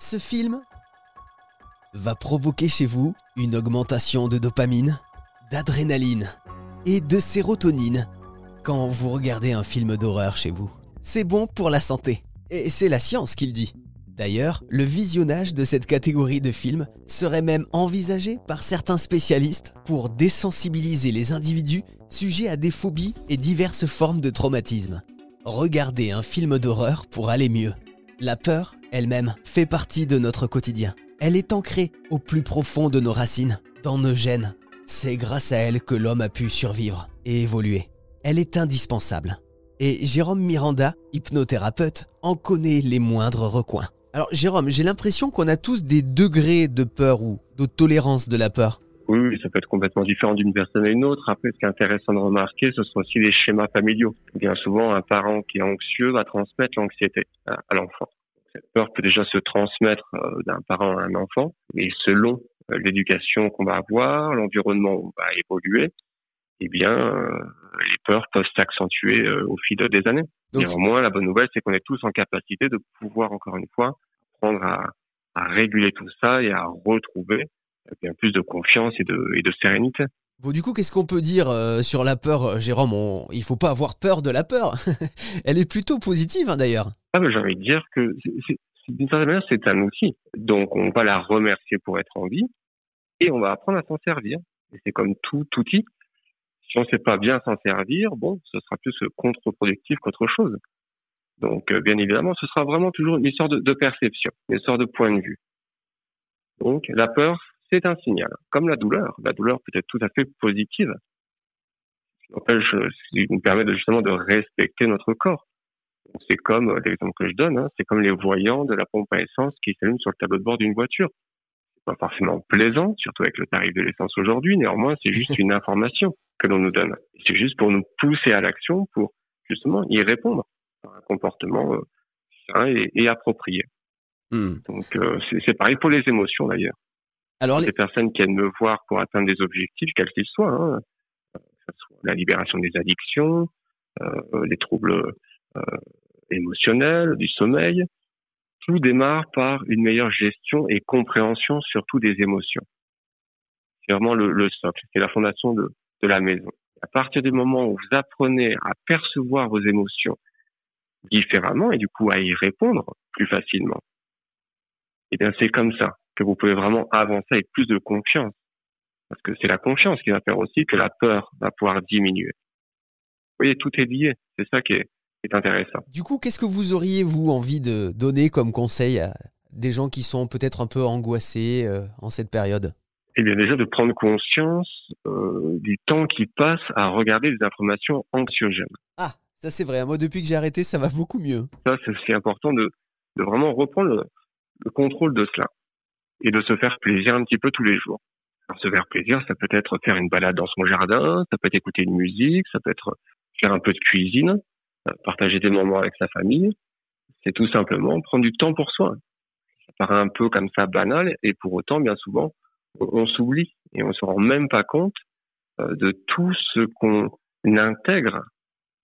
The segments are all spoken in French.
Ce film va provoquer chez vous une augmentation de dopamine, d'adrénaline et de sérotonine quand vous regardez un film d'horreur chez vous. C'est bon pour la santé. Et c'est la science qui le dit. D'ailleurs, le visionnage de cette catégorie de films serait même envisagé par certains spécialistes pour désensibiliser les individus sujets à des phobies et diverses formes de traumatisme. Regardez un film d'horreur pour aller mieux. La peur, elle-même, fait partie de notre quotidien. Elle est ancrée au plus profond de nos racines, dans nos gènes. C'est grâce à elle que l'homme a pu survivre et évoluer. Elle est indispensable. Et Jérôme Miranda, hypnothérapeute, en connaît les moindres recoins. Alors Jérôme, j'ai l'impression qu'on a tous des degrés de peur ou de tolérance de la peur. Oui, ça peut être complètement différent d'une personne à une autre. Après, ce qui est intéressant de remarquer, ce sont aussi les schémas familiaux. Bien souvent, un parent qui est anxieux va transmettre l'anxiété à l'enfant. Cette peur peut déjà se transmettre euh, d'un parent à un enfant, mais selon euh, l'éducation qu'on va avoir, l'environnement où on va évoluer, eh bien, euh, les peurs peuvent s'accentuer au fil des années. Néanmoins, la bonne nouvelle, c'est qu'on est tous en capacité de pouvoir, encore une fois, apprendre à, à réguler tout ça et à retrouver bien plus de confiance et de, et de sérénité. Bon, du coup, qu'est-ce qu'on peut dire euh, sur la peur, Jérôme? On, Il faut pas avoir peur de la peur. Elle est plutôt positive, hein, d'ailleurs. Ah, j'ai envie de dire que d'une certaine manière, c'est un outil. Donc, on va la remercier pour être en vie et on va apprendre à s'en servir. Et c'est comme tout outil. Si on ne sait pas bien s'en servir, bon, ce sera plus contre-productif qu'autre chose. Donc, euh, bien évidemment, ce sera vraiment toujours une histoire de, perception, une histoire de point de vue. Donc, la peur, c'est un signal, comme la douleur. La douleur peut être tout à fait positive. Ce nous permet de, justement de respecter notre corps. C'est comme euh, l'exemple que je donne, hein, c'est comme les voyants de la pompe à essence qui s'allument sur le tableau de bord d'une voiture. C'est pas forcément plaisant, surtout avec le tarif de l'essence aujourd'hui. Néanmoins, c'est juste une information que l'on nous donne. C'est juste pour nous pousser à l'action, pour justement y répondre par un comportement euh, sain et, approprié. Hmm. Donc euh, c'est pareil pour les émotions d'ailleurs. Alors les... personnes qui aiment me voir pour atteindre des objectifs, quels qu'ils soient, hein, que ce soit la libération des addictions, euh, les troubles émotionnels, du sommeil, tout démarre par une meilleure gestion et compréhension surtout des émotions. C'est vraiment le, le socle, c'est la fondation de, de la maison. À partir du moment où vous apprenez à percevoir vos émotions différemment et du coup à y répondre plus facilement, et eh bien c'est comme ça que vous pouvez vraiment avancer avec plus de confiance. Parce que c'est la confiance qui va faire aussi que la peur va pouvoir diminuer. Vous voyez, tout est lié. C'est ça qui est, est intéressant. Du coup, qu'est-ce que vous auriez, vous, envie de donner comme conseil à des gens qui sont peut-être un peu angoissés euh, en cette période? Eh bien déjà de prendre conscience euh, du temps qui passe à regarder des informations anxiogènes. Ah, ça c'est vrai. Moi, depuis que j'ai arrêté, ça va beaucoup mieux. Ça, c'est aussi important de, de vraiment reprendre le, contrôle de cela et de se faire plaisir un petit peu tous les jours. Alors, se faire plaisir, ça peut être faire une balade dans son jardin, ça peut être écouter une musique, ça peut être faire un peu de cuisine, partager des moments avec sa famille. C'est tout simplement prendre du temps pour soi. Ça paraît un peu comme ça banal et pour autant, bien souvent, on s'oublie et on se rend même pas compte euh, de tout ce qu'on intègre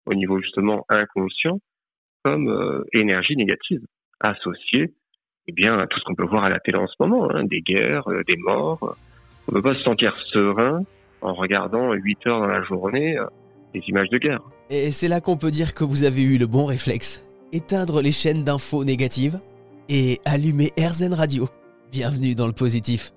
au niveau justement inconscient comme euh, énergie négative associée eh bien à tout ce qu'on peut voir à la télé en ce moment, hein, des guerres, euh, des morts. On ne peut pas se sentir serein en regardant 8 heures dans la journée des images de guerre. Et c'est là qu'on peut dire que vous avez eu le bon réflexe. Éteindre les chaînes d'infos négatives et allumer RZN Radio. Bienvenue dans le positif.